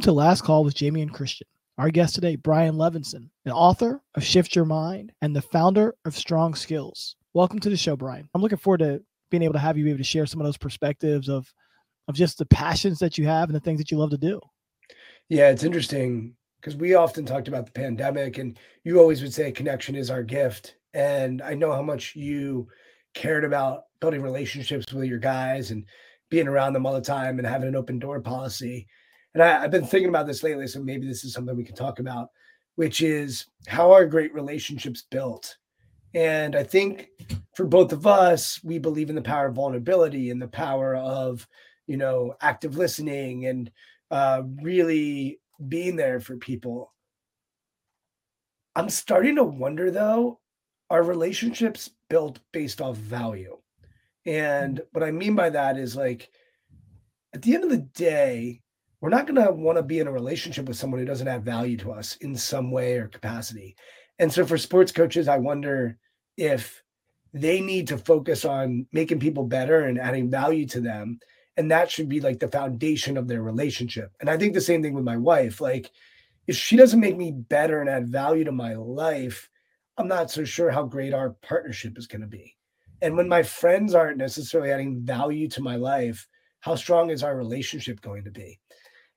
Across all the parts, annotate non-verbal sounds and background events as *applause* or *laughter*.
Welcome to Last Call with Jamion Christian. Our guest today, Brian Levenson, an author of Shift Your Mind and the founder of Strong Skills. Welcome to the show, Brian. I'm looking forward to being able to have you be able to share some of those perspectives of of just the passions that you have and the things that you love to do. Yeah, it's interesting because we often talked about the pandemic and you always would say connection is our gift. And I know how much you cared about building relationships with your guys and being around them all the time and having an open door policy. And I, have been thinking about this lately, so maybe this is something we can talk about, which is how are great relationships built? And I think for both of us, we believe in the power of vulnerability and the power of, you know, active listening and uh, really being there for people. I'm starting to wonder though, are relationships built based off value? And what I mean by that is like, at the end of the day, we're not going to want to be in a relationship with someone who doesn't add value to us in some way or capacity. And so for sports coaches, I wonder if they need to focus on making people better and adding value to them. And that should be like the foundation of their relationship. And I think the same thing with my wife. Like, if she doesn't make me better and add value to my life, I'm not so sure how great our partnership is going to be. And when my friends aren't necessarily adding value to my life, how strong is our relationship going to be?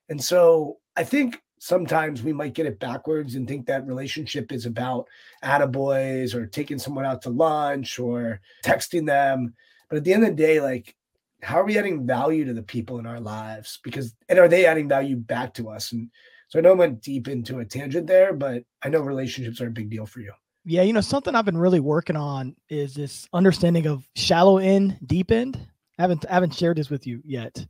And so I think sometimes we might get it backwards and think that relationship is about attaboys or taking someone out to lunch or texting them. But at the end of the day, like, how are we adding value to the people in our lives? Because, and are they adding value back to us? And so I know I went deep into a tangent there, but I know relationships are a big deal for you. Yeah, you know, something I've been really working on is this understanding of shallow end, deep end. I haven't I haven't shared this with you yet.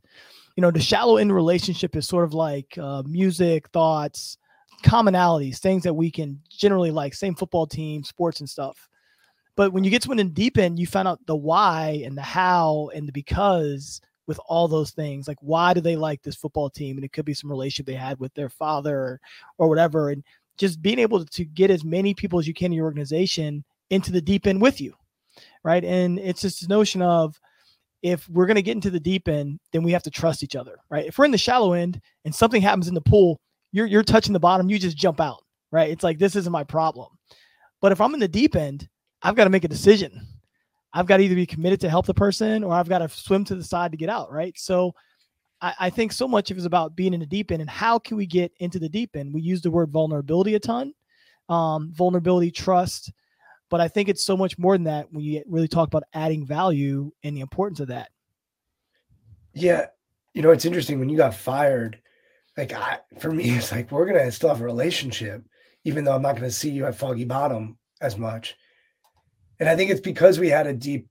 You know, the shallow end relationship is sort of like uh, music, thoughts, commonalities, things that we can generally like, same football team, sports and stuff. But when you get to an deep end, you find out the why and the how and the because with all those things. Like, why do they like this football team? And it could be some relationship they had with their father or, or whatever. And just being able to get as many people as you can in your organization into the deep end with you, right? And it's this notion of if we're going to get into the deep end, then we have to trust each other, right? If we're in the shallow end and something happens in the pool, you're you're touching the bottom, you just jump out, right? It's like this isn't my problem. But if I'm in the deep end, I've got to make a decision. I've got to either be committed to help the person or I've got to swim to the side to get out, right? So I, I think so much of it is about being in the deep end and how can we get into the deep end? We use the word vulnerability a ton, um, vulnerability, trust, but I think it's so much more than that when you really talk about adding value and the importance of that. Yeah, you know it's interesting when you got fired. Like I, for me, *laughs* it's like we're gonna still have a relationship, even though I'm not gonna see you at Foggy Bottom as much. And I think it's because we had a deep,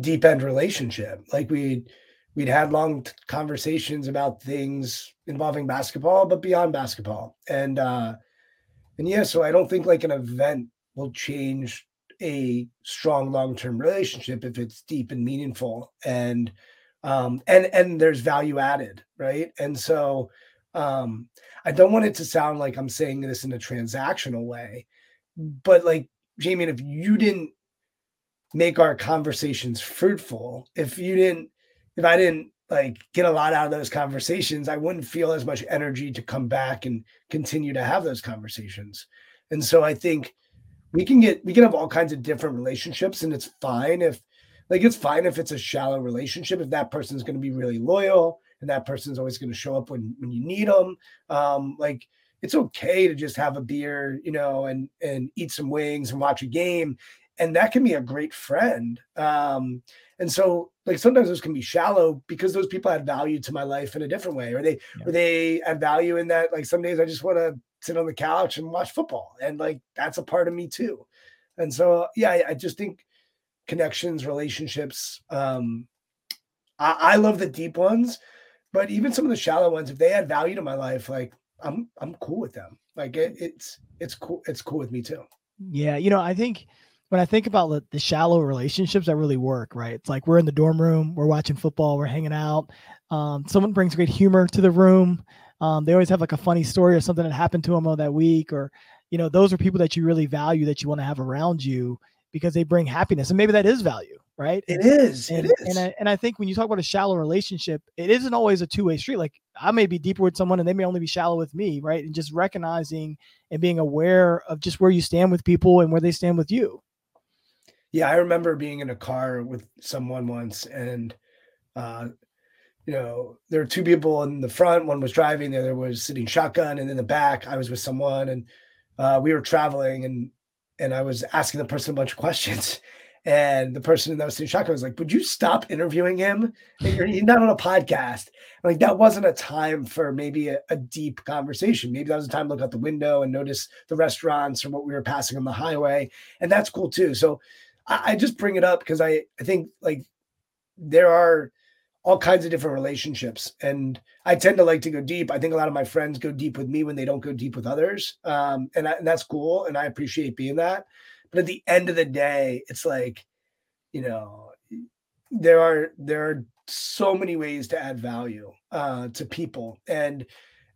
deep end relationship. Like we we'd had long conversations about things involving basketball, but beyond basketball. And uh and yeah, so I don't think like an event will change a strong long-term relationship if it's deep and meaningful and um and and there's value added, right? And so um I don't want it to sound like I'm saying this in a transactional way, but like Jamie, if you didn't make our conversations fruitful, if you didn't if I didn't like get a lot out of those conversations, I wouldn't feel as much energy to come back and continue to have those conversations. And so I think we can get we can have all kinds of different relationships, and it's fine if like it's fine if it's a shallow relationship if that person's going to be really loyal and that person's always going to show up when when you need them. Um, like it's okay to just have a beer, you know, and and eat some wings and watch a game, and that can be a great friend. Um, and so like sometimes those can be shallow because those people add value to my life in a different way, or they yeah. or they add value in that like some days I just want to sit on the couch and watch football. And like that's a part of me too. And so yeah, I, I just think connections, relationships, um, I, I love the deep ones, but even some of the shallow ones, if they add value to my life, like I'm I'm cool with them. Like it, it's it's cool, it's cool with me too. Yeah, you know, I think when I think about the, the, shallow relationships that really work, right? It's like we're in the dorm room, we're watching football, we're hanging out. Um, someone brings great humor to the room. Um, they always have like a funny story or something that happened to them all that week, or you know, those are people that you really value that you want to have around you because they bring happiness, and maybe that is value, right? It is. And, it is. And I, and I think when you talk about a shallow relationship, it isn't always a two way street. Like I may be deeper with someone and they may only be shallow with me, right? And just recognizing and being aware of just where you stand with people and where they stand with you. Yeah, I remember being in a car with someone once and uh you know, there were two people in the front. One was driving, the other was sitting shotgun, and in the back, I was with someone, and uh, we were traveling, and and I was asking the person a bunch of questions, *laughs* and the person in that was sitting shotgun was like, "Would you stop interviewing him? You're, not on a podcast." Like that wasn't a time for maybe a, a, deep conversation. Maybe that was a time to look out the window and notice the restaurants or what we were passing on the highway, and that's cool too. So I, I just bring it up because I I think like there are all kinds of different relationships. And I tend to like to go deep. I think a lot of my friends go deep with me when they don't go deep with others. Um, and, I, and that's cool. And I appreciate being that. But at the end of the day, it's like, you know, there are there are so many ways to add value uh, to people. And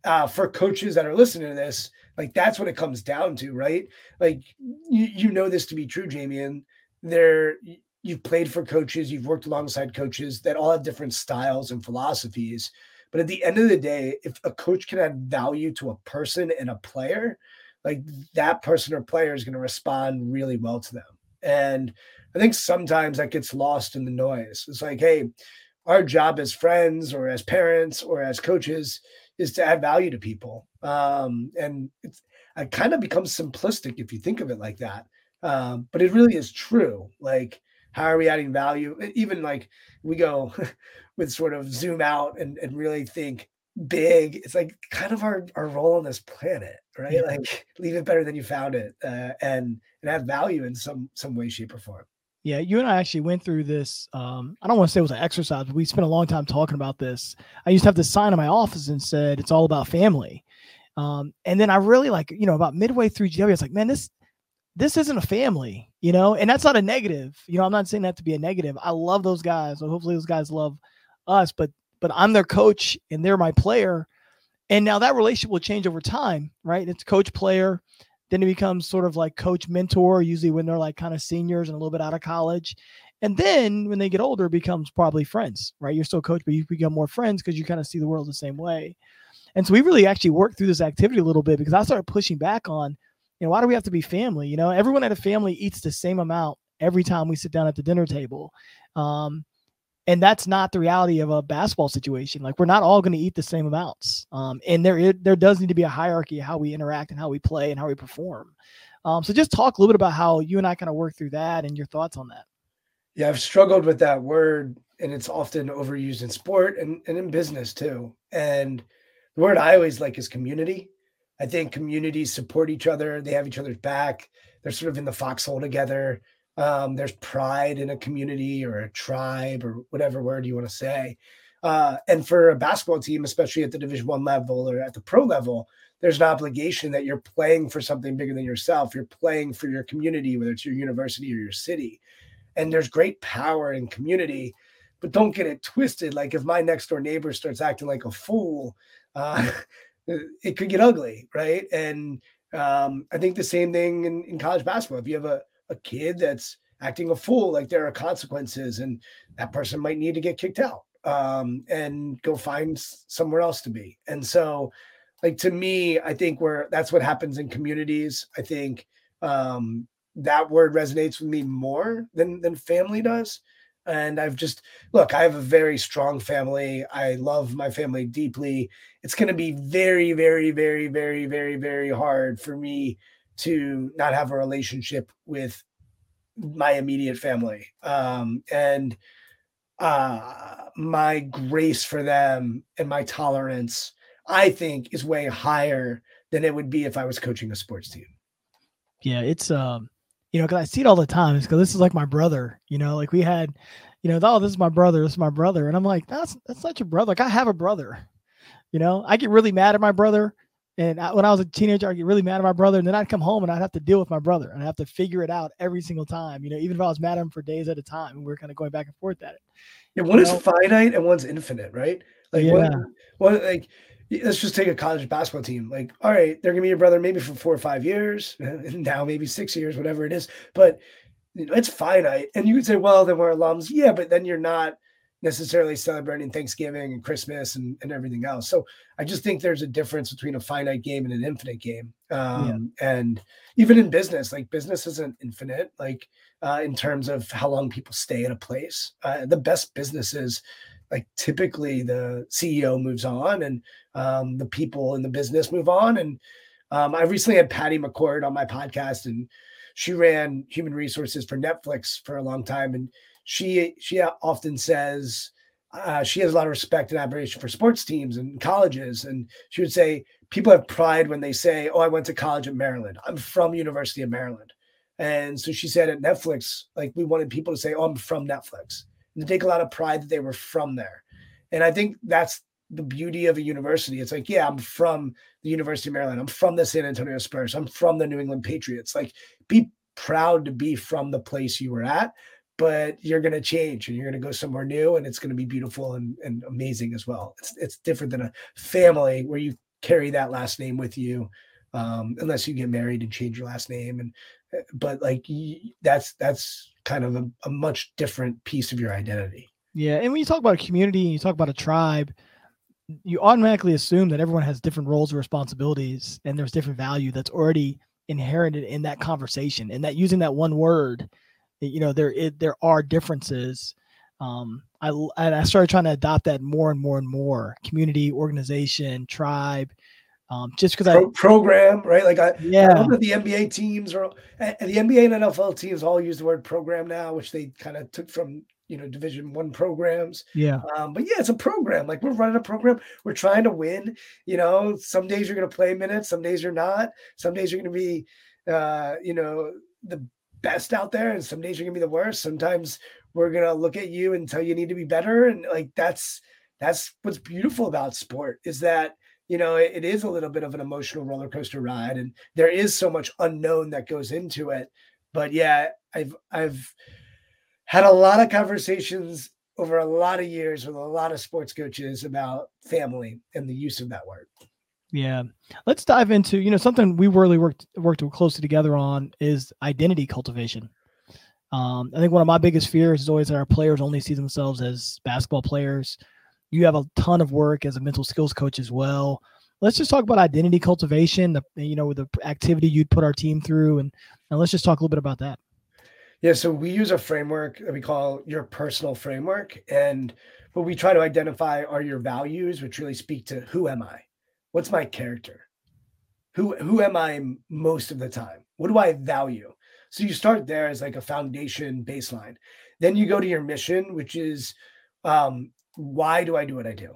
uh, for coaches that are listening to this, like that's what it comes down to, right? Like you, you know this to be true, Jamie. And there you've played for coaches, you've worked alongside coaches that all have different styles and philosophies. But at the end of the day, if a coach can add value to a person and a player, like that person or player is going to respond really well to them. And I think sometimes that gets lost in the noise. It's like, hey, our job as friends or as parents or as coaches is to add value to people. Um, and it's, it kind of becomes simplistic if you think of it like that. Um, but it really is true. Like, how are we adding value? Even like we go *laughs* with sort of zoom out and, and really think big. It's like kind of our, our role on this planet right? Yeah. like leave it better than you found it uh, and and add value in some some way shape or form. Yeah you and i actually went through this um i don't want to say it was an exercise but we spent a long time talking about this. I used to have this sign in my office and said it's all about family. Um and then i really like you know about midway through GW, i was like man this this isn't a family, you know, and that's not a negative. You know, I'm not saying that to be a negative. I love those guys. So hopefully those guys love us, but but I'm their coach and they're my player. And now that relationship will change over time, right? It's coach player. Then it becomes sort of like coach mentor, usually when they're like kind of seniors and a little bit out of college. And then when they get older, becomes probably friends, right? You're still coach, but you become more friends because you kind of see the world the same way. And so we really actually worked through this activity a little bit because I started pushing back on you know, why do we have to be family? You know, everyone at a family eats the same amount every time we sit down at the dinner table. Um, and that's not the reality of a basketball situation. Like we're not all going to eat the same amounts. Um, and there, there does need to be a hierarchy of how we interact and how we play and how we perform. Um, so just talk a little bit about how you and I kind of work through that and your thoughts on that. Yeah, I've struggled with that word and it's often overused in sport and, and in business too. And the word I always like is community. I think communities support each other. They have each other's back. They're sort of in the foxhole together. Um, there's pride in a community or a tribe or whatever word you want to say. Uh, and for a basketball team, especially at the Division One level or at the pro level, there's an obligation that you're playing for something bigger than yourself. You're playing for your community, whether it's your university or your city. And there's great power in community, but don't get it twisted. Like if my next door neighbor starts acting like a fool, uh, *laughs* it could get ugly, right? And um, I think the same thing in, in college basketball. If you have a, a kid that's acting a fool, like there are consequences, and that person might need to get kicked out um, and go find somewhere else to be. And so, like to me, I think where that's what happens in communities. I think um, that word resonates with me more than than family does. And I've just look, I have a very strong family. I love my family deeply. It's going to be very, very, very, very, very, very hard for me to not have a relationship with my immediate family. Um, and uh, my grace for them and my tolerance, I think, is way higher than it would be if I was coaching a sports team. Yeah, it's um you know, because I see it all the time. It's Because this is like my brother. You know, like we had, you know, oh, this is my brother. This is my brother, and I'm like, that's that's not your brother. Like I have a brother. You know, I get really mad at my brother, and I, when I was a teenager, I get really mad at my brother, and then I'd come home and I'd have to deal with my brother, and I have to figure it out every single time. You know, even if I was mad at him for days at a time, and we are kind of going back and forth at it. Yeah, one you is finite and one's infinite, right? Like yeah. one, one like let's just take a college basketball team. Like, all right, they're gonna be your brother maybe for four or five years, *laughs* now maybe six years, whatever it is. But you know, it's finite. And you could say, well, then we're alums. Yeah, but then you're not necessarily celebrating Thanksgiving and Christmas and, and everything else. So I just think there's a difference between a finite game and an infinite game. Um, yeah. And even in business, like business isn't infinite, like uh, in terms of how long people stay at a place. Uh, the best businesses, like typically the CEO moves on and um, the people in the business move on. And um, I recently had Patty McCord on my podcast and she ran human resources for Netflix for a long time. And she she often says uh, she has a lot of respect and admiration for sports teams and colleges, and she would say people have pride when they say, "Oh, I went to college at Maryland. I'm from University of Maryland." And so she said at Netflix, like we wanted people to say, "Oh, I'm from Netflix," and take a lot of pride that they were from there. And I think that's the beauty of a university. It's like, yeah, I'm from the University of Maryland. I'm from the San Antonio Spurs. I'm from the New England Patriots. Like, be proud to be from the place you were at, but you're going to change and you're going to go somewhere new and it's going to be beautiful and, and amazing as well. It's, it's different than a family where you carry that last name with you um, unless you get married and change your last name. And, but like that's, that's kind of a, a much different piece of your identity. Yeah. And when you talk about a community and you talk about a tribe, you automatically assume that everyone has different roles and responsibilities and there's different value that's already inherited in that conversation and that using that one word you know there it, there are differences um i i started trying to adopt that more and more and more community organization tribe um just because Pro- i program right? Like i yeah. I the nba teams or and the nba and nfl teams all use the word program now which they kind of took from you know division one programs. Yeah. Um, but yeah it's a program. Like we're running a program. We're trying to win. You know some days you're going to play minutes some days you're not. Some days you're going to be uh you know the best out there and some days you're gonna be the worst. Sometimes we're gonna look at you and tell you need to be better and like that's that's what's beautiful about sport is that you know it, it is a little bit of an emotional roller coaster ride and there is so much unknown that goes into it but yeah i've i've had a lot of conversations over a lot of years with a lot of sports coaches about family and the use of that word yeah. Let's dive into, you know, something we really worked worked closely together on is identity cultivation. Um, I think one of my biggest fears is always that our players only see themselves as basketball players. You have a ton of work as a mental skills coach as well. Let's just talk about identity cultivation, the you know, the activity you'd put our team through and and let's just talk a little bit about that. Yeah, so we use a framework that we call your personal framework and what we try to identify are your values which really speak to who am I? what's my character? Who who am I most of the time? What do I value? So you start there as like a foundation baseline. Then you go to your mission, which is um, why do I do what I do?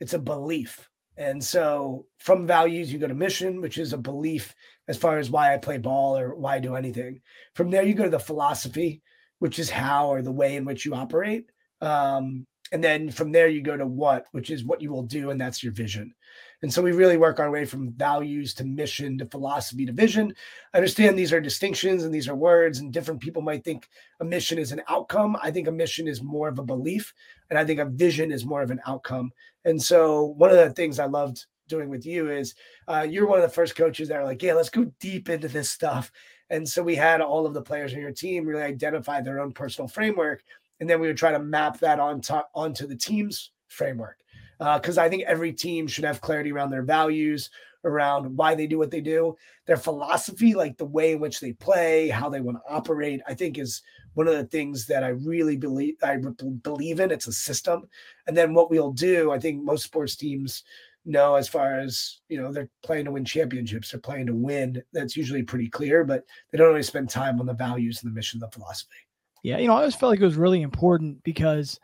It's a belief. And so from values, you go to mission, which is a belief as far as why I play ball or why I do anything. From there, you go to the philosophy, which is how or the way in which you operate. Um, and then from there, you go to what, which is what you will do. And that's your vision. And so we really work our way from values to mission to philosophy to vision. I understand these are distinctions and these are words, and different people might think a mission is an outcome. I think a mission is more of a belief, and I think a vision is more of an outcome. And so one of the things I loved doing with you is uh, you're one of the first coaches that are like, yeah, let's go deep into this stuff. And so we had all of the players on your team really identify their own personal framework, and then we would try to map that on top onto the team's framework because uh, I think every team should have clarity around their values, around why they do what they do, their philosophy, like the way in which they play, how they want to operate. I think is one of the things that I really believe I believe in. It's a system, and then what we'll do. I think most sports teams know as far as you know they're playing to win championships they're playing to win that's usually pretty clear but they don't always spend time on the values and the mission the philosophy yeah you know i always felt like it was really important because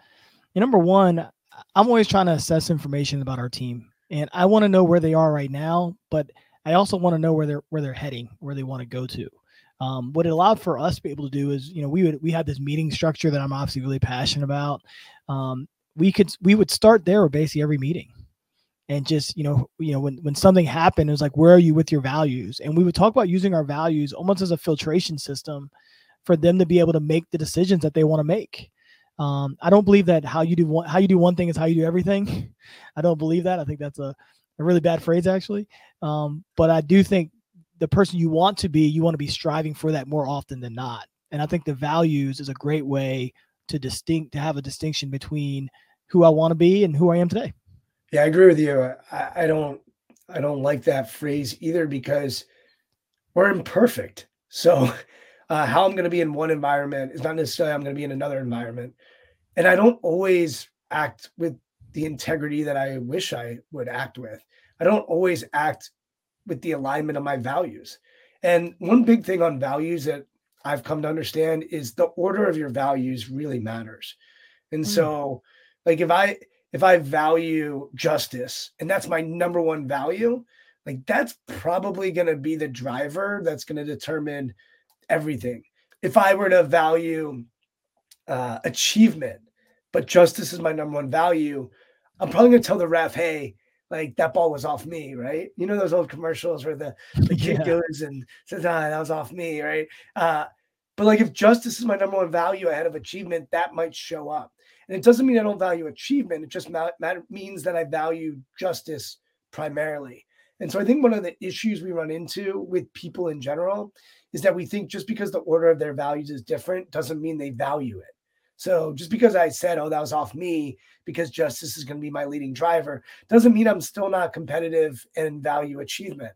number one I'm always trying to assess information about our team, and I want to know where they are right now, but I also want to know where they're where they're heading, where they want to go to. Um, what it allowed for us to be able to do is, you know, we would we had this meeting structure that I'm obviously really passionate about. Um, we could we would start there with basically every meeting, and just you know you know when when something happened, it was like where are you with your values, and we would talk about using our values almost as a filtration system for them to be able to make the decisions that they want to make. Um, I don't believe that how you do one how you do one thing is how you do everything. *laughs* I don't believe that. I think that's a, a really bad phrase actually. Um, but I do think the person you want to be, you want to be striving for that more often than not. And I think the values is a great way to distinct to have a distinction between who I want to be and who I am today. Yeah, I agree with you. I, I don't I don't like that phrase either because we're imperfect. So *laughs* uh, how I'm going to be in one environment is not necessarily I'm going to be in another environment. And I don't always act with the integrity that I wish I would act with. I don't always act with the alignment of my values. And one big thing on values that I've come to understand is the order of your values really matters. And mm. so like if I if I value justice and that's my number one value, like that's probably going to be the driver that's going to determine everything. If I were to value uh, achievement, but justice is my number one value, I'm probably going to tell the ref, hey, like that ball was off me, right? You know those old commercials where the, the *laughs* kid yeah. goes and says, ah, that was off me, right? Uh, but like if justice is my number one value ahead of achievement, that might show up. And it doesn't mean I don't value achievement. It just ma- means that I value justice primarily. And so I think one of the issues we run into with people in general is that we think just because the order of their values is different doesn't mean they value it. So just because I said, oh, that was off me because justice is going to be my leading driver doesn't mean I'm still not competitive and value achievement.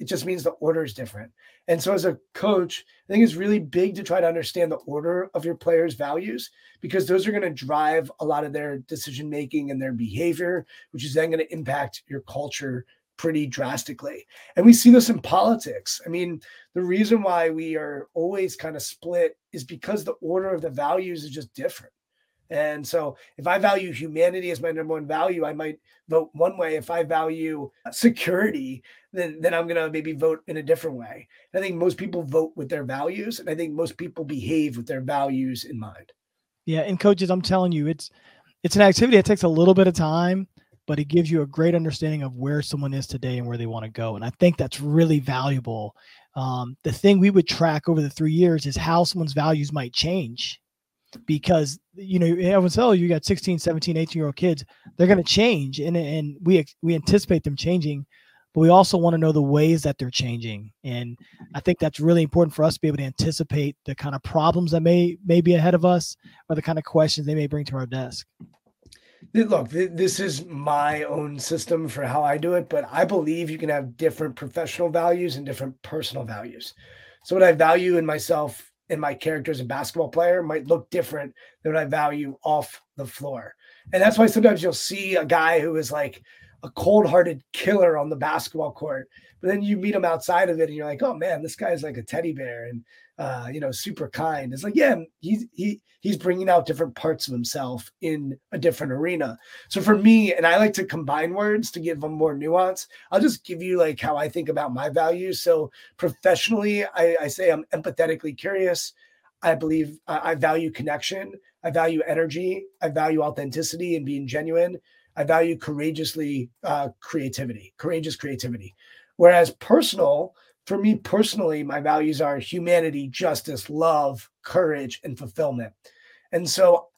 It just means the order is different. And so, as a coach, I think it's really big to try to understand the order of your players' values because those are going to drive a lot of their decision making and their behavior, which is then going to impact your culture pretty drastically. And we see this in politics. I mean, the reason why we are always kind of split is because the order of the values is just different. And so if I value humanity as my number one value, I might vote one way. If I value security, then, then I'm going to maybe vote in a different way. I think most people vote with their values, and I think most people behave with their values in mind. Yeah. And coaches, I'm telling you, it's, it's an activity that takes a little bit of time, but it gives you a great understanding of where someone is today and where they want to go. And I think that's really valuable. Um, the thing we would track over the three years is how someone's values might change because you know everyone says oh you got 16 17 18 year old kids they're going to change and and we we anticipate them changing but we also want to know the ways that they're changing and i think that's really important for us to be able to anticipate the kind of problems that may may be ahead of us or the kind of questions they may bring to our desk look this is my own system for how i do it but i believe you can have different professional values and different personal values so what i value in myself and my character as a basketball player might look different than what I value off the floor. And that's why sometimes you'll see a guy who is like a cold-hearted killer on the basketball court, but then you meet him outside of it and you're like, oh man, this guy's like a teddy bear and uh, you know, super kind. It's like, yeah, he's he he's bringing out different parts of himself in a different arena. So for me, and I like to combine words to give them more nuance. I'll just give you like how I think about my values. So professionally, I, I say I'm empathetically curious. I believe I, I value connection. I value energy. I value authenticity and being genuine. I value courageously uh, creativity, courageous creativity. Whereas personal, for me personally, my values are humanity, justice, love, courage, and fulfillment. And so,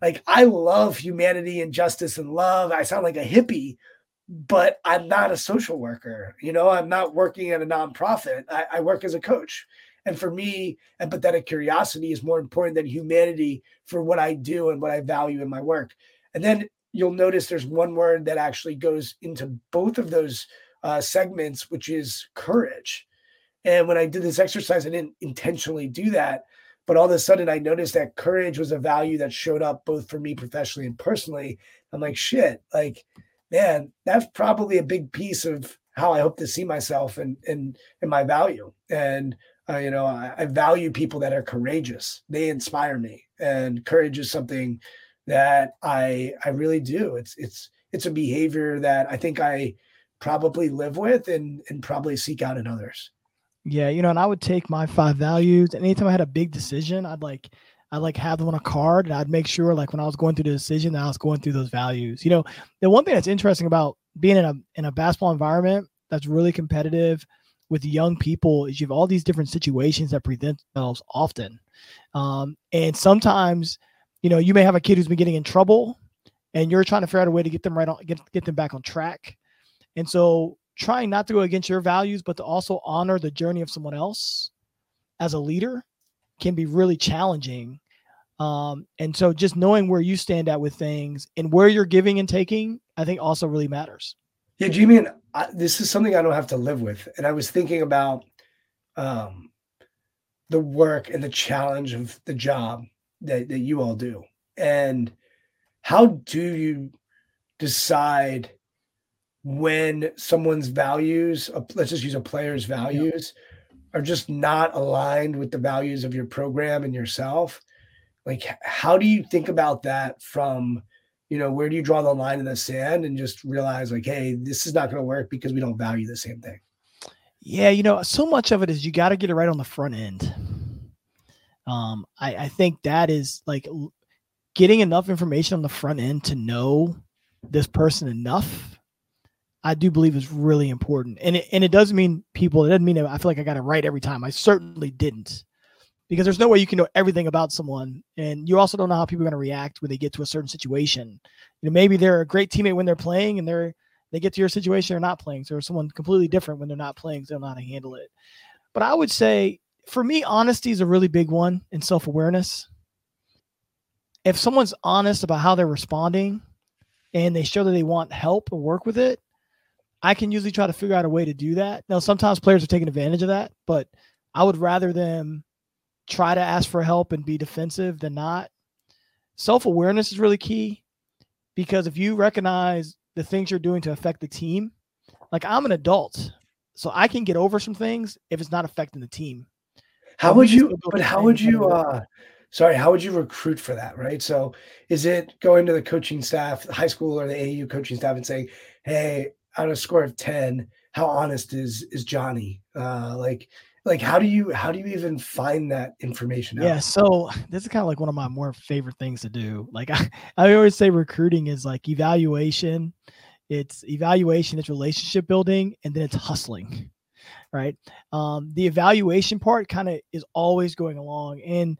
like, I love humanity and justice and love. I sound like a hippie, but I'm not a social worker. You know, I'm not working at a nonprofit. I, I work as a coach. And for me, empathetic curiosity is more important than humanity for what I do and what I value in my work. And then you'll notice there's one word that actually goes into both of those uh, segments, which is courage. And when I did this exercise, I didn't intentionally do that. But all of a sudden, I noticed that courage was a value that showed up both for me professionally and personally. I'm like, shit, like, man, that's probably a big piece of how I hope to see myself and and and my value. And uh, you know, I, I value people that are courageous. They inspire me, and courage is something that I I really do. It's it's it's a behavior that I think I probably live with and and probably seek out in others. Yeah, you know, and I would take my five values, anytime I had a big decision, I'd like I'd like have them on a card, and I'd make sure, like when I was going through the decision, that I was going through those values. You know, the one thing that's interesting about being in a in a basketball environment that's really competitive with young people is you have all these different situations that present themselves often, um, and sometimes, you know, you may have a kid who's been getting in trouble, and you're trying to figure out a way to get them right on get get them back on track, and so trying not to go against your values, but to also honor the journey of someone else as a leader can be really challenging. Um, and so just knowing where you stand at with things and where you're giving and taking, I think also really matters. Yeah, Jimmy, and I, this is something I don't have to live with. And I was thinking about um, the work and the challenge of the job that, that you all do. And how do you decide when someone's values, let's just use a player's values, yeah. are just not aligned with the values of your program and yourself? Like, how do you think about that from, you know, where do you draw the line in the sand and just realize, like, hey, this is not going to work because we don't value the same thing? Yeah, you know, so much of it is you got to get it right on the front end. Um, I, I think that is like getting enough information on the front end to know this person enough. I do believe is really important, and it, and it doesn't mean people. It doesn't mean I feel like I got it right every time. I certainly didn't, because there's no way you can know everything about someone, and you also don't know how people are going to react when they get to a certain situation. You know, maybe they're a great teammate when they're playing, and they're they get to your situation, they're not playing. So someone completely different when they're not playing, so they don't know how to handle it. But I would say for me, honesty is a really big one in self awareness. If someone's honest about how they're responding and they show that they want help or work with it, I can usually try to figure out a way to do that. Now, sometimes players are taking advantage of that, but I would rather them try to ask for help and be defensive than not. Self awareness is really key because if you recognize the things you're doing to affect the team, like I'm an adult, so I can get over some things if it's not affecting the team. How would you? But how would you? uh Sorry, how would you recruit for that? Right. So, is it going to the coaching staff, the high school or the AAU coaching staff, and saying, "Hey, on a score of ten, how honest is is Johnny?" Uh, like, like how do you how do you even find that information out? Yeah, so this is kind of like one of my more favorite things to do. Like *laughs* I, I always say recruiting is like evaluation. It's evaluation, it's relationship building, and then it's hustling right? Um, the evaluation part kind of is always going along. And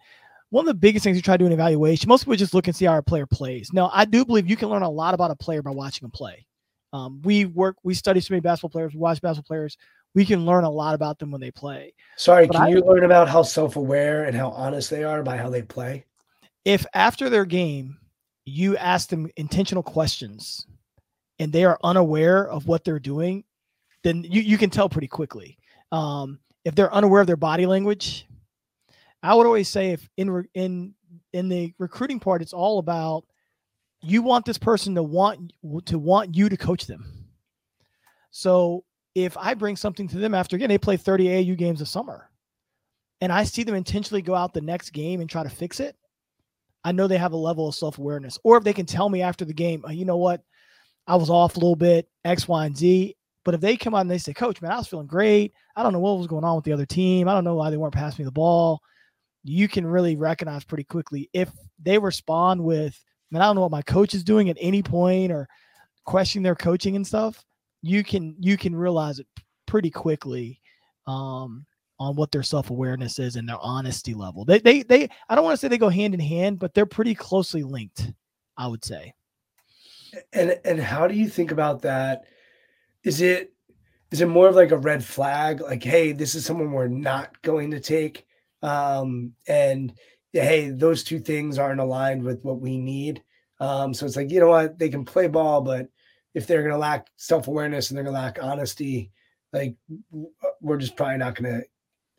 one of the biggest things you try to do in evaluation, most people just look and see how a player plays. Now, I do believe you can learn a lot about a player by watching them play. Um, we work, we study so many basketball players, we watch basketball players. We can learn a lot about them when they play. Sorry, but can I, you learn about how self aware and how honest they are by how they play? If after their game, you ask them intentional questions and they are unaware of what they're doing, then you, you can tell pretty quickly. Um, if they're unaware of their body language, I would always say if in in in the recruiting part, it's all about you want this person to want to want you to coach them. So if I bring something to them after again, they play 30 AAU games a summer, and I see them intentionally go out the next game and try to fix it, I know they have a level of self awareness. Or if they can tell me after the game, oh, you know what, I was off a little bit, X, Y, and Z, but if they come out and they say, Coach, man, I was feeling great. I don't know what was going on with the other team. I don't know why they weren't passing me the ball. You can really recognize pretty quickly if they respond with, man, I don't know what my coach is doing at any point or questioning their coaching and stuff. You can you can realize it pretty quickly um, on what their self awareness is and their honesty level. They they they I don't want to say they go hand in hand, but they're pretty closely linked. I would say. And and how do you think about that? is it is it more of like a red flag like hey this is someone we're not going to take um and hey those two things aren't aligned with what we need. Um so it's like you know what? They can play ball but if they're going to lack self-awareness and they're going to lack honesty like we're just probably not going to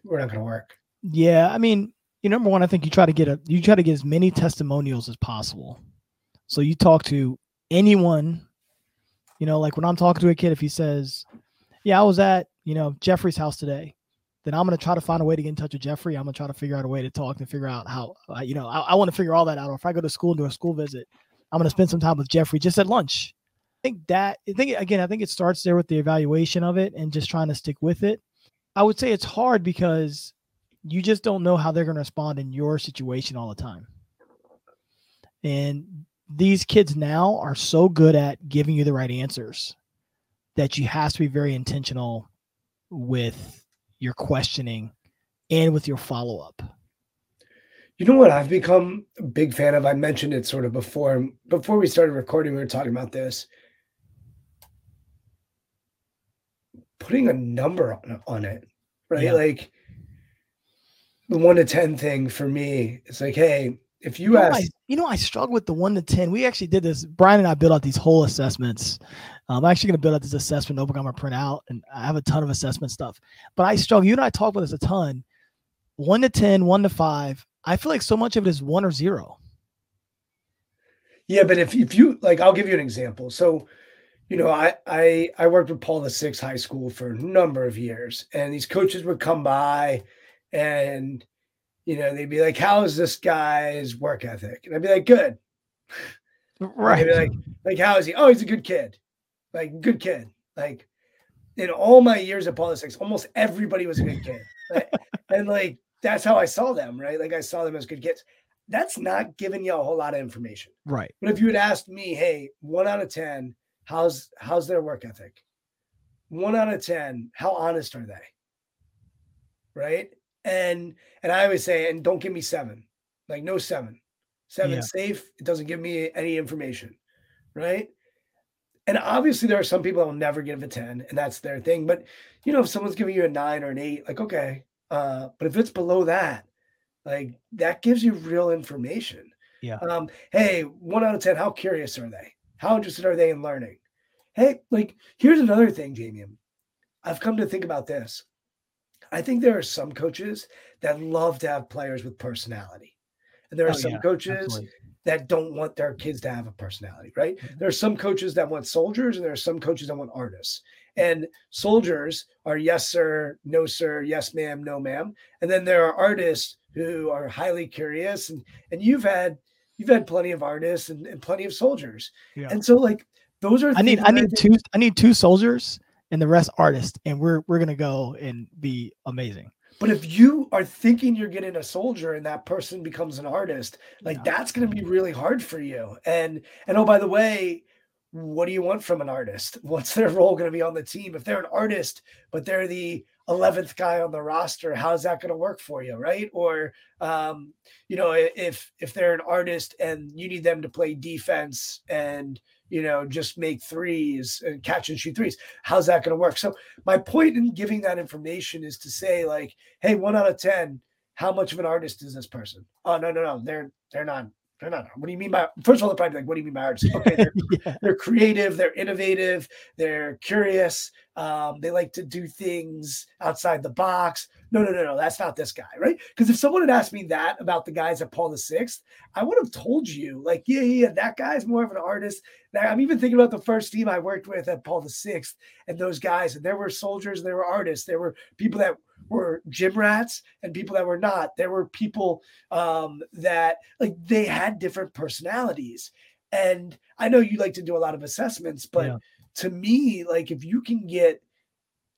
we're not going to work. Yeah i mean you number one i think you try to get a you try to get as many testimonials as possible. So you talk to anyone you know, like when I'm talking to a kid, if he says, "Yeah, I was at you know Jeffrey's house today," then I'm gonna try to find a way to get in touch with Jeffrey. I'm gonna try to figure out a way to talk and figure out how, uh, you know, I, I want to figure all that out. Or if I go to school and do a school visit, I'm gonna spend some time with Jeffrey just at lunch. I think that I think again, I think it starts there with the evaluation of it and just trying to stick with it. I would say it's hard because you just don't know how they're going to respond in your situation all the time. And these kids now are so good at giving you the right answers that you have to be very intentional with your questioning and with your follow up. You know what I've become a big fan of? I mentioned it sort of before. Before we started recording, we were talking about this. Putting a number on, on it, right? Yeah. Like the one to ten thing for me. It's like, hey, if you, You know, ask, I, you know, I struggle with the one to ten. We actually did this. Brian and I built out these whole assessments. Um, I'm actually going to build out this assessment notebook I'm going to print out, and I have a ton of assessment stuff. But I struggle. You and I talk about this a ton. One to 10, one to five. I feel like so much of it is one or zero. yeah, but if if you like, I'll give you an example. So, you know, I I I worked with Paul the Sixth High School for a number of years, and these coaches would come by, and you know, they'd be like, "How is this guy's work ethic?" And I'd be like, "Good." Right. Like, like, how is he? Oh, he's a good kid. Like, good kid. Like, in all my years of Paul Six, almost everybody was a good kid. Like, and like, that's how I saw them, right? Like, I saw them as good kids. That's not giving you a whole lot of information. right. But if you had asked me, hey, one out of 10, how's how's their work ethic? One out of 10, how honest are they? Right. And and I always say, and don't give me seven, like no seven. Seven Yeah. safe. It doesn't give me any information. Right. And obviously there are some people that will never give a 10, and that's their thing. But you know, if someone's giving you a nine or an eight, like okay. Uh, but if it's below that, like that gives you real information. Yeah. Um, hey, one out of 10, how curious are they? How interested are they in learning? Hey, like, here's another thing, Jamie. I've come to think about this. I think there are some coaches that love to have players with personality. And there are Oh, some yeah, coaches absolutely. that don't want their kids to have a personality, right? Mhm. There are some coaches that want soldiers, and there are some coaches that want artists. And soldiers are yes, sir, no, sir, yes, ma'am, no, ma'am. And then there are artists who are highly curious. And and you've had you've had plenty of artists and, and plenty of soldiers. Yeah. And so like those are I need I need two I need two soldiers and the rest artists, and we're we're gonna go and be amazing. But if you are thinking you're getting a soldier and that person becomes an artist, like Yeah. that's going to be really hard for you. And and oh by the way, what do you want from an artist? *laughs* What's their role going to be on the team? If they're an artist, but they're the 11th guy on the roster, how's that going to work for you, right? Or um, you know, if if they're an artist and you need them to play defense and you know just make threes and catch and shoot threes, how's that going to work? So my point in giving that information is to say like hey, one out of ten, how much of an artist is this person? Oh no, no, no, they're they're not. They're not. What do you mean by? First of all, they're probably like, what do you mean by artist? *laughs* Okay, they're, yeah. they're creative, they're innovative, they're curious. Um, they like to do things outside the box. No, no, no, no, that's not this guy, right? Because if someone had asked me that about the guys at Paul the Sixth, I would have told you, like, yeah, yeah, that guy's more of an artist. Now, I'm even thinking about the first team I worked with at Paul the Sixth, and those guys, and there were soldiers, there were artists, there were people that were gym rats and people that were not. There were people um, that like they had different personalities. And I know you like to do a lot of assessments, but Yeah. To me, like if you can get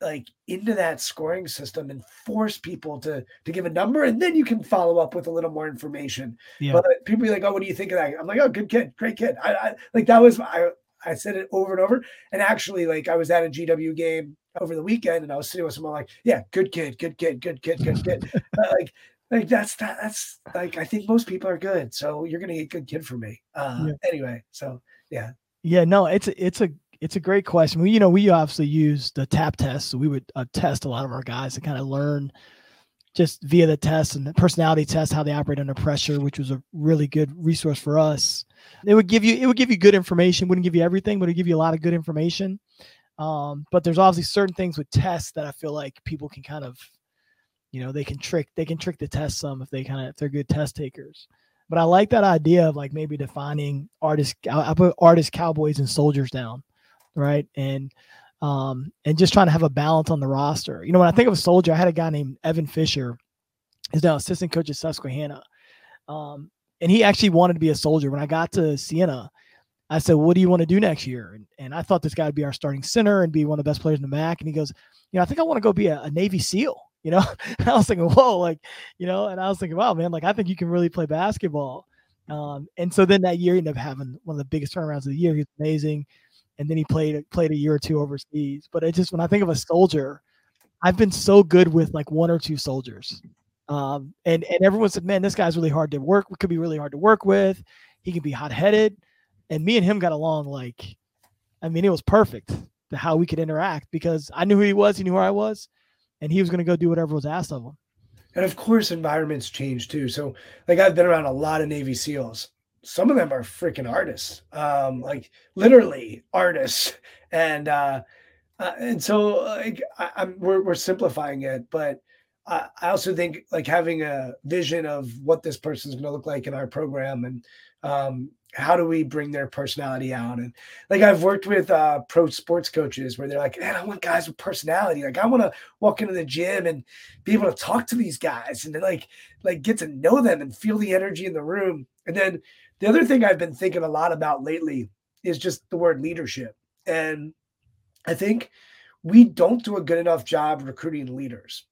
like into that scoring system and force people to to give a number and then you can follow up with a little more information. Yeah. but people be like oh what do you think of that? I'm like oh good kid great kid. I, I like that was i i said it over and over. And actually like i was at a gw game over the weekend and i was sitting with someone like yeah good kid good kid good kid good kid. *laughs* Uh, like like that's that that's like i think most people are good so you're gonna get good kid for me. Uh Yeah. anyway so Yeah, yeah no, it's a, it's a it's a great question. We, you know, we obviously use the tap test, so we would uh, test a lot of our guys to kind of learn just via the test and the personality test how they operate under pressure, which was a really good resource for us. It would give you it would give you good information, wouldn't give you everything, but it give you a lot of good information. Um, but there's obviously certain things with tests that I feel like people can kind of, you know, they can trick they can trick the test some if they kind of if they're good test takers. But I like that idea of like maybe defining artists. I put artists, cowboys, and soldiers down, right? And um, and just trying to have a balance on the roster. You know, when I think of a soldier, I had a guy named Evan Fisher. He's now assistant coach at Susquehanna, um, and he actually wanted to be a soldier. When I got to Siena, I said, "What do you want to do next year?" And, and I thought this guy would be our starting center and be one of the best players in the MAAC. And he goes, "You know, I think I want to go be a, a Navy SEAL." *laughs* You know, and I was thinking, "Whoa!" Like, you know, and I was thinking, "Wow, man! Like, I think you can really play basketball." Um, and so then that year, he ended up having one of the biggest turnarounds of the year. He was amazing, and then he played played a year or two overseas. But it just when I think of a soldier, I've been so good with like one or two soldiers. Um, and and everyone said, "Man, this guy's really hard to work. Could be really hard to work with. He can be hot headed." And me and him got along like, I mean, it was perfect how we could interact because I knew who he was, he knew who I was, and he was going to go do whatever was asked of him. And of course, environments change too. So, like, I've been around a lot of Navy SEALs. Some of them are freaking artists, um, like literally artists. *laughs* And uh, uh, and so, like, I, am we're we're simplifying it, but I, I also think like having a vision of what this person's going to look like in our program and um, how do we bring their personality out? And like i've worked with uh, pro sports coaches where they're like man i want guys with personality. Like i want to walk into the gym and be able to talk to these guys and then like like get to know them and feel the energy in the room. And then the other thing i've been thinking a lot about lately is just the word leadership and i think we don't do a good enough job recruiting leaders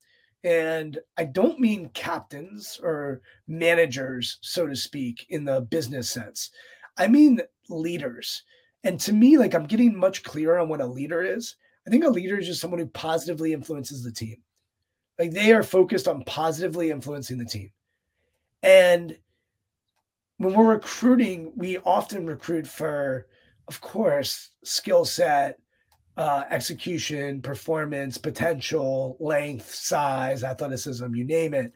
and I don't mean captains or managers, so to speak, in the business sense. I mean leaders. And to me, like I'm getting much clearer on what a leader is. I think a leader is just someone who positively influences the team. Like they are focused on positively influencing the team. And when we're recruiting, we often recruit for, of course, skill set, uh, execution, performance, potential, length, size, athleticism, you name it.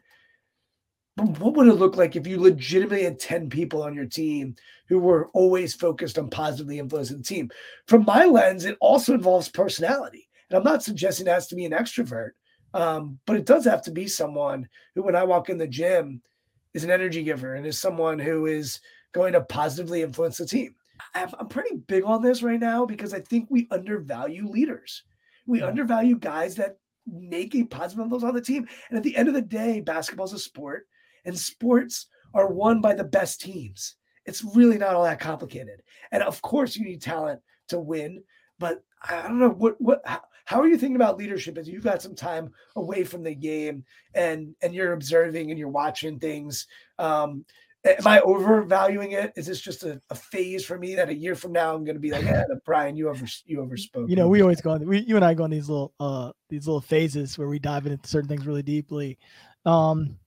But what would it look like if you legitimately had 10 people on your team who were always focused on positively influencing the team? From my lens, it also involves personality. And I'm not suggesting it has to be an extrovert, um, but it does have to be someone who, when I walk in the gym, is an energy giver and is someone who is going to positively influence the team. I'm pretty big on this right now because I think we undervalue leaders. We yeah. undervalue guys that make a positive influence on the team. And at the end of the day, basketball is a sport, and sports are won by the best teams. It's really not all that complicated. And of course, you need talent to win. But I don't know what what how, how are you thinking about leadership as you've got some time away from the game and and you're observing and you're watching things. Um, am I overvaluing it? Is this just a, a, phase for me that a year from now I'm going to be like, yeah, Brian, you over *laughs* you overspoke. You know, we always go on. We, you and I go on these little uh these little phases where we dive into certain things really deeply. Um,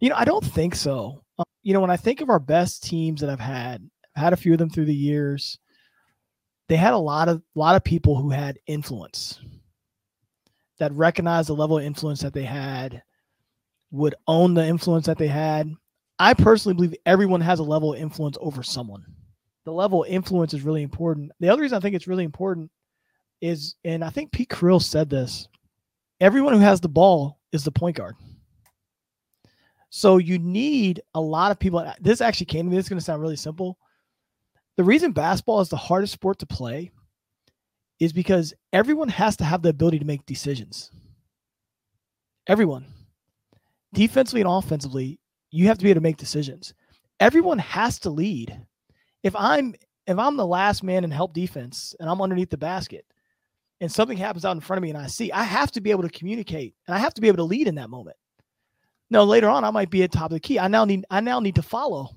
you know, I don't think so. Um, you know, when I think of our best teams that I've had, I've had a few of them through the years. They had a lot of a lot of people who had influence that recognized the level of influence that they had, would own the influence that they had I personally believe everyone has a level of influence over someone. The level of influence is really important. The other reason I think it's really important is, and I think Pete Carril said this everyone who has the ball is the point guard. So you need a lot of people. This actually came to me. This is going to sound really simple. The reason basketball is the hardest sport to play is because everyone has to have the ability to make decisions. Everyone, defensively and offensively, you have to be able to make decisions. Everyone has to lead. If I'm if I'm the last man in help defense and I'm underneath the basket and something happens out in front of me and I see, I have to be able to communicate and I have to be able to lead in that moment. No, later on I might be at top of the key. I now need I now need to follow.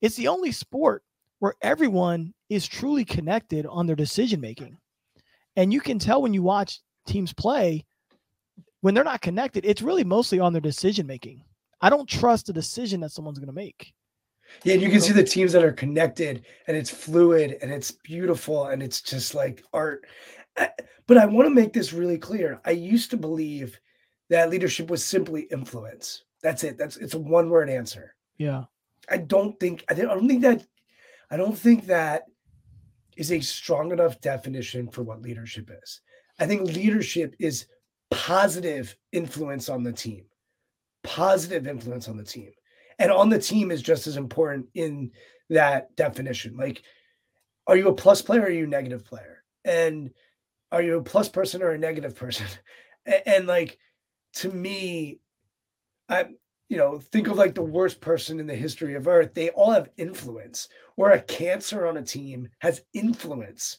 It's the only sport where everyone is truly connected on their decision making. And you can tell when you watch teams play when they're not connected, it's really mostly on their decision making. I don't trust the decision that someone's going to make. Yeah, and you can see the teams that are connected and it's fluid and it's beautiful and it's just like art. But I want to make this really clear. I used to believe that leadership was simply influence. That's it. That's it's a one word answer. Yeah. I don't think I don't think that I don't think that is a strong enough definition for what leadership is. I think leadership is positive influence on the team positive influence on the team. And on the team is just as important in that definition. Like, are you a plus player or are you a negative player? And are you a plus person or a negative person? *laughs* and, and like, to me, I, you know, think of like the worst person in the history of Earth. They all have influence. Or a cancer on a team has influence.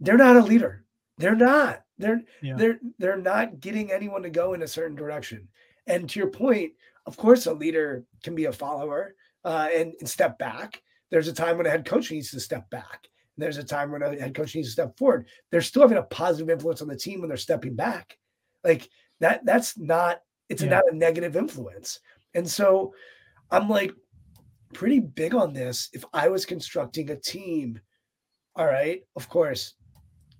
They're not a leader. They're not. They're yeah. they're they're not getting anyone to go in a certain direction. And to your point, of course, a leader can be a follower uh, and, and step back. There's a time when a head coach needs to step back. There's a time when a head coach needs to step forward. They're still having a positive influence on the team when they're stepping back. Like that, that's not, it's yeah. not a negative influence. And so I'm like pretty big on this. If I was constructing a team, all right, of course,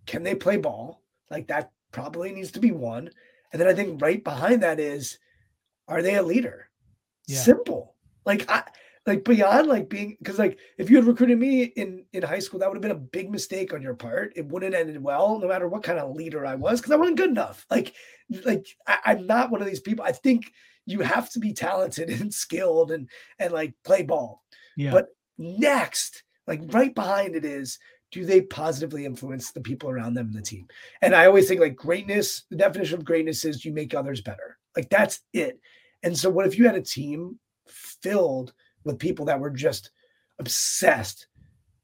can they play ball? Like that probably needs to be one. And then I think right behind that is are they a leader? Yeah. Simple. Like I like beyond like being because like if you had recruited me in in high school, that would have been a big mistake on your part. It wouldn't have ended well, no matter what kind of leader I was, because I wasn't good enough. Like, like I, I'm not one of these people. I think you have to be talented *laughs* and skilled and and like play ball. Yeah. But next, like right behind it is do they positively influence the people around them in the team? And I always think like greatness, the definition of greatness is you make others better. Like that's it. And so what if you had a team filled with people that were just obsessed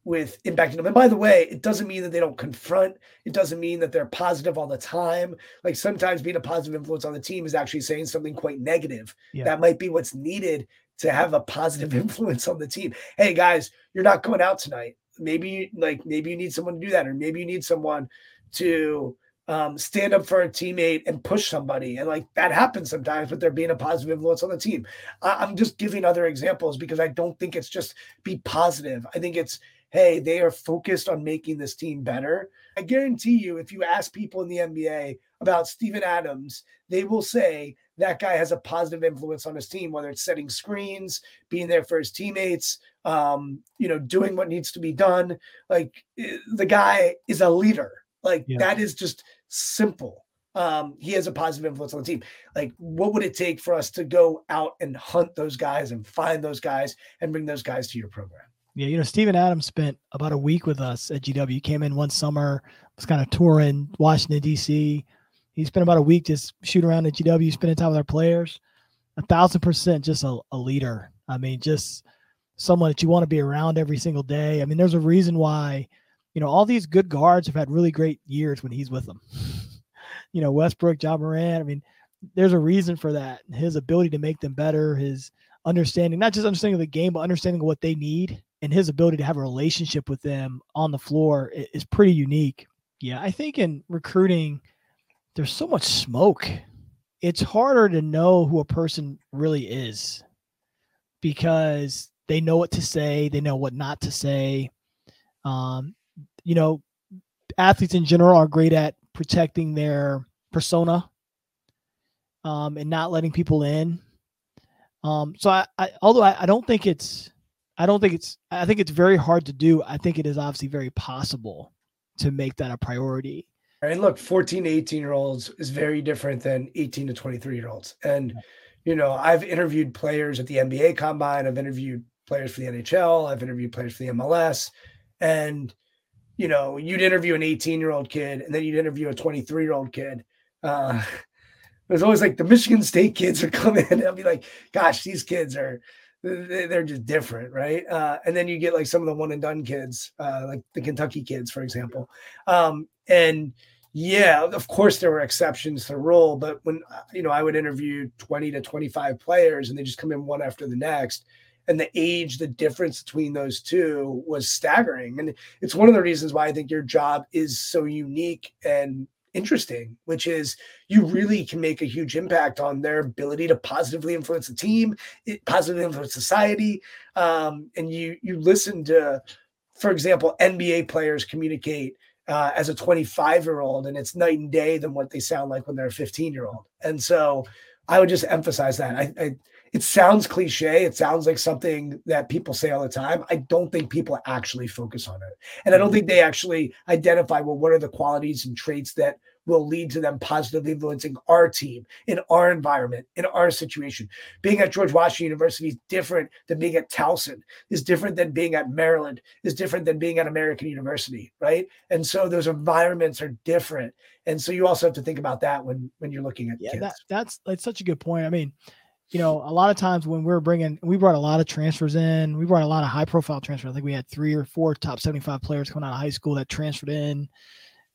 with impacting them. And by the way, it doesn't mean that they don't confront. It doesn't mean that they're positive all the time. Like sometimes being a positive influence on the team is actually saying something quite negative. Yeah. That might be what's needed to have a positive *laughs* influence on the team. Hey guys, you're not going out tonight. Maybe like maybe you need someone to do that, or maybe you need someone to um, stand up for a teammate and push somebody. And like that happens sometimes, but they're being a positive influence on the team. I, I'm just giving other examples because I don't think it's just be positive. I think it's hey, they are focused on making this team better. I guarantee you, if you ask people in the NBA about Steven Adams, they will say that guy has a positive influence on his team, whether it's setting screens, being there for his teammates, um, you know, doing what needs to be done. Like eh, the guy is a leader. Like Yeah. that is just simple. Um, he has a positive influence on the team. Like, what would it take for us to go out and hunt those guys and find those guys and bring those guys to your program? Yeah, you know, Steven Adams spent about a week with us at GW. He came in one summer, was kind of touring Washington, D.C. He spent about a week just shooting around at GW, spending time with our players. A thousand percent just a, a leader. I mean, just someone that you want to be around every single day. I mean, there's a reason why, you know, all these good guards have had really great years when he's with them. *laughs* you know, Westbrook, Ja Morant. I mean, there's a reason for that. His ability to make them better, his understanding, not just understanding of the game, but understanding what they need and his ability to have a relationship with them on the floor is pretty unique. Yeah, I think in recruiting, there's so much smoke. It's harder to know who a person really is because they know what to say, they know what not to say. Um, you know, athletes in general are great at protecting their persona um, and not letting people in. Um, so I, I although I, I don't think it's I don't think it's I think it's very hard to do. I think it is obviously very possible to make that a priority. And look, 14 to 18 year olds is very different than 18 to 23 year olds. And, you know, I've interviewed players at the NBA combine, I've interviewed players for the NHL, I've interviewed players for the MLS. And, you know, you'd interview an 18 year old kid and then you'd interview a 23 year old kid. Uh, *laughs* there's always like the Michigan State kids would come *laughs* in and I'll be like, gosh, these kids are they- they're just different, right? Uh, and then you get like some of the one and done kids, uh, like the Kentucky kids, for example. Um, and yeah, of course there were exceptions to the rule, but when uh, you know I would interview 20 to 25 players and they just come in one after the next, and the age, the difference between those two was staggering. And it's one of the reasons why I think your job is so unique and interesting, which is you really can make a huge impact on their ability to positively influence the team, positively influence society. Um, and you you listen to, for example, NBA players communicate uh, as a 25 year old, and it's night and day than what they sound like when they're a 15 year old. And so I would just emphasize that. I, I it sounds cliche. It sounds like something that people say all the time. I don't think people actually focus on it. And I don't mm-hmm. think they actually identify well, what are the qualities and traits that will lead to them positively influencing our team in our environment, in our situation. Being at George Washington University is different than being at Towson, is different than being at Maryland, is different than being at American University, right? And so those environments are different. And so you also have to think about that when when you're looking at Yeah, kids. that, that's that's such a good point. I mean, you know, a lot of times when we're bringing, we brought a lot of transfers in. We brought a lot of high profile transfers. I think we had three or four top 75 players coming out of high school that transferred in,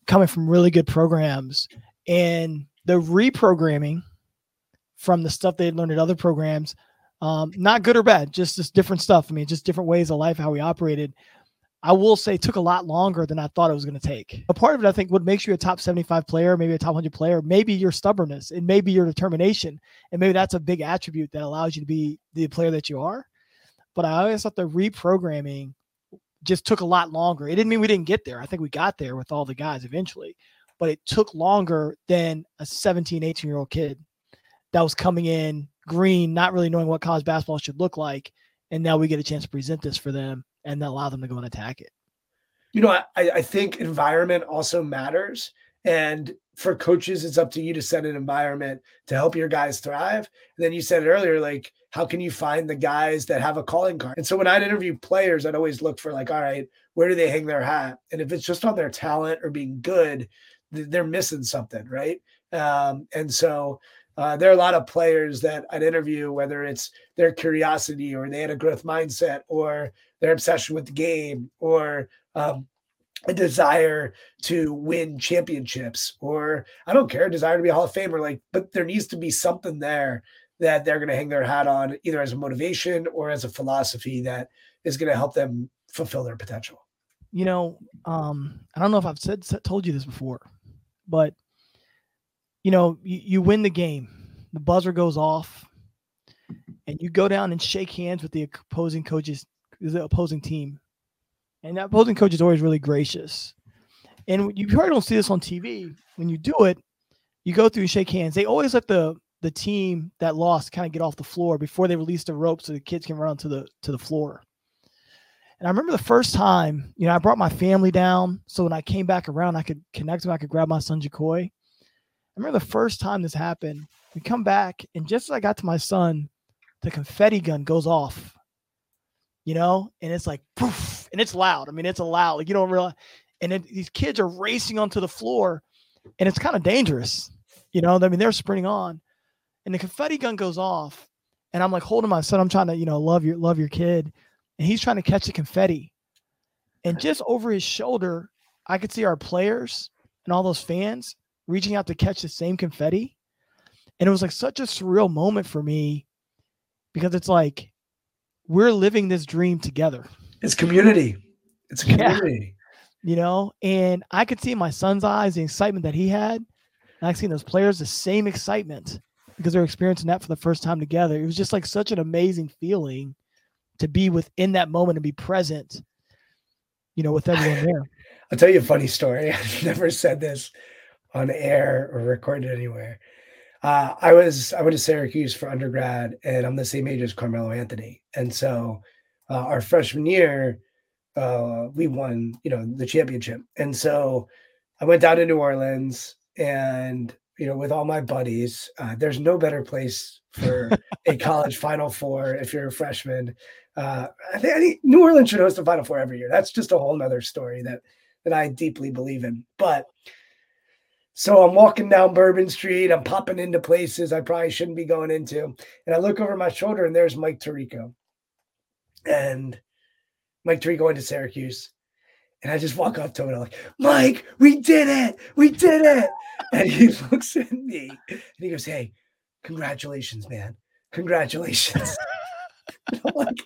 coming from really good programs. And the reprogramming from the stuff they had learned at other programs, um, not good or bad, just just different stuff. I mean, just different ways of life, how we operated. I will say took a lot longer than I thought it was going to take. A part of it, I think, what makes you a top 75 player, maybe a top 100 player, maybe your stubbornness and maybe your determination. And maybe that's a big attribute that allows you to be the player that you are. But I always thought the reprogramming just took a lot longer. It didn't mean we didn't get there. I think we got there with all the guys eventually, but it took longer than a 17, 18 year old kid. that was coming in green, not really knowing what college basketball should look like. And now we get a chance to present this for them and allow them to go and attack it. You know, I, I think environment also matters. And for coaches, it's up to you to set an environment to help your guys thrive. And then you said earlier, like, how can you find the guys that have a calling card? And so when I'd interview players, I'd always look for like, all right, where do they hang their hat? And if it's just on their talent or being good, they're missing something, right? Um, and so uh, there are a lot of players that I'd interview, whether it's their curiosity or they had a growth mindset or their obsession with the game or um, a desire to win championships or I don't care, desire to be a Hall of Famer. Like, but there needs to be something there that they're going to hang their hat on either as a motivation or as a philosophy that is going to help them fulfill their potential. You know, um, I don't know if I've said told you this before, but you know, you, you win the game, the buzzer goes off, and you go down and shake hands with the opposing coaches, the opposing team. And that opposing coach is always really gracious. And you probably don't see this on TV. When you do it, you go through and shake hands. They always let the the team that lost kind of get off the floor before they release the rope so the kids can run to the to the floor. And I remember the first time, you know, I brought my family down so when I came back around, I could connect with, I could grab my son Jacoy. I remember the first time this happened. We come back, and just as I got to my son, the confetti gun goes off. You know, and it's like poof, and it's loud. I mean, it's a loud. Like you don't realize. And it, these kids are racing onto the floor, and it's kind of dangerous. You know, I mean, they're sprinting on, and the confetti gun goes off, and I'm like holding my son. I'm trying to, you know, love your love your kid, and he's trying to catch the confetti. And just over his shoulder, I could see our players and all those fans reaching out to catch the same confetti. And it was like such a surreal moment for me because it's like we're living this dream together. It's community. It's community. Yeah. You know, and I could see in my son's eyes the excitement that he had. And I could see in those players the same excitement because they're experiencing that for the first time together. It was just like such an amazing feeling to be within that moment and be present, you know, with *laughs* everyone there. I'll tell you a funny story. *laughs* I've never said this on air or recorded anywhere. Uh, I was I went to Syracuse for undergrad, and I'm the same age as Carmelo Anthony, and so uh, our freshman year, uh, we won you know the championship, and so I went down to New Orleans, and you know with all my buddies, uh, there's no better place for a *laughs* college Final Four if you're a freshman uh, I, think, I think New Orleans should host the Final Four every year. That's just a whole nother story that that I deeply believe in. But so I'm walking down Bourbon Street. I'm popping into places I probably shouldn't be going into, and I look over my shoulder, and there's Mike Tirico, and Mike Tirico went to Syracuse. And I just walk up to him and I'm like, Mike, we did it. We did it. And he *laughs* looks at me and he goes, Hey, congratulations, man. Congratulations. *laughs* like,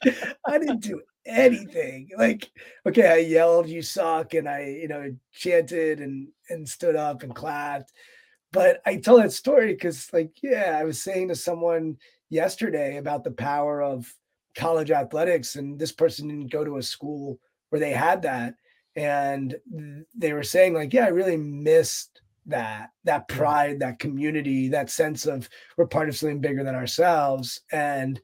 I didn't do anything. Like, okay, I yelled, "You suck," and I, you know, chanted and and stood up and clapped. But I tell that story because, like, yeah, I was saying to someone yesterday about the power of college athletics, and this person didn't go to a school where they had that, and they were saying, like, yeah, I really missed that that mm. pride that community that sense of we're part of something bigger than ourselves and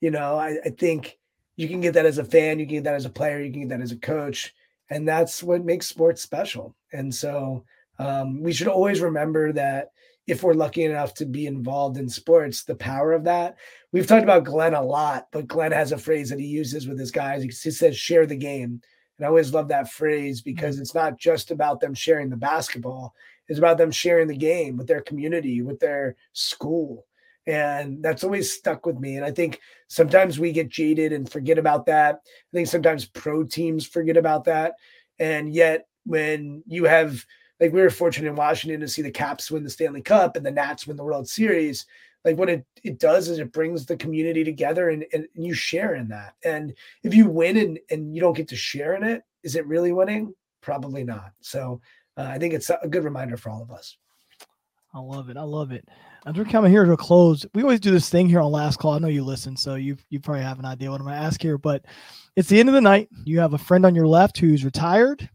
you know, I, I think you can get that as a fan, you can get that as a player, you can get that as a coach, and that's what makes sports special. And so um, we should always remember that if we're lucky enough to be involved in sports, the power of that. We've talked about Glenn a lot, but Glenn has a phrase that he uses with his guys. He says, share the game. And I always love that phrase because mm-hmm. it's not just about them sharing the basketball, it's about them sharing the game with their community, with their school. And that's always stuck with me. And I think sometimes we get jaded and forget about that. I think sometimes pro teams forget about that. And yet, when you have, like, we were fortunate in Washington to see the Caps win the Stanley Cup and the Nats win the World Series. Like, what it, it does is it brings the community together and, and, you share in that. And if you win and, and you don't get to share in it, is it really winning? Probably not. So uh, I think it's a good reminder for all of us. I love it. I love it. As we're coming here to a close, we always do this thing here on Last Call. I know you listen, so you you probably have an idea what I'm going to ask here. But it's the end of the night. You have a friend on your left who's retired.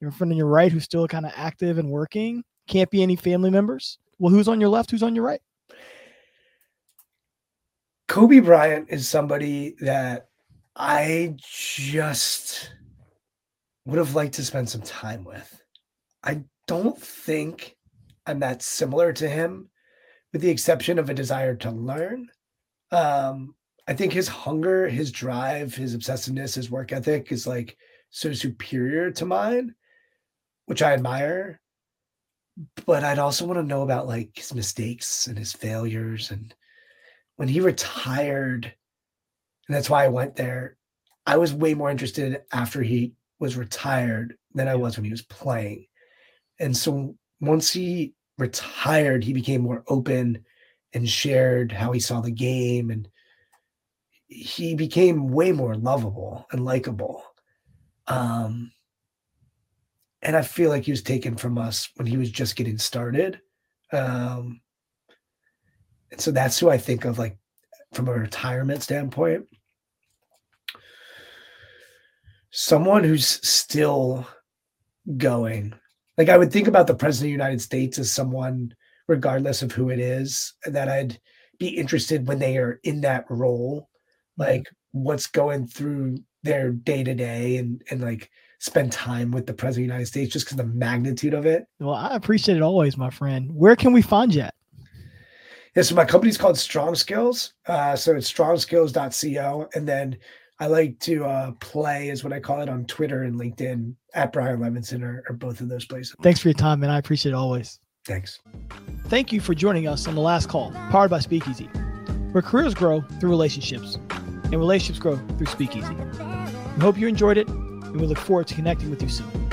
You have a friend on your right who's still kind of active and working. Can't be any family members. Well, who's on your left? Who's on your right? Kobe Bryant is somebody that I just would have liked to spend some time with. I don't think I'm that similar to him, with the exception of a desire to learn. Um, I think his hunger, his drive, his obsessiveness, his work ethic is like so superior to mine, which I admire. But I'd also want to know about like his mistakes and his failures. And when he retired, and that's why I went there, I was way more interested after he was retired than I was when he was playing. And so once he retired, he became more open and shared how he saw the game and he became way more lovable and likable. Um, and I feel like he was taken from us when he was just getting started. Um, and so that's who I think of like from a retirement standpoint. Someone who's still going. Like I would think about the president of the United States as someone, regardless of who it is, that I'd be interested when they are in that role, like what's going through their day to day and and like spend time with the president of the United States just because the magnitude of it. Well, I appreciate it always, my friend. Where can we find you at? Yeah, so my company's called Strong Skills. Uh, so it's strongskills.co. And then I like to uh, play, is what I call it, on Twitter and LinkedIn at Brian Levenson or, or both of those places. Thanks for your time, and I appreciate it always. Thanks. Thank you for joining us on the last call, powered by Speakeasy, where careers grow through relationships and relationships grow through Speakeasy. We hope you enjoyed it, and we look forward to connecting with you soon.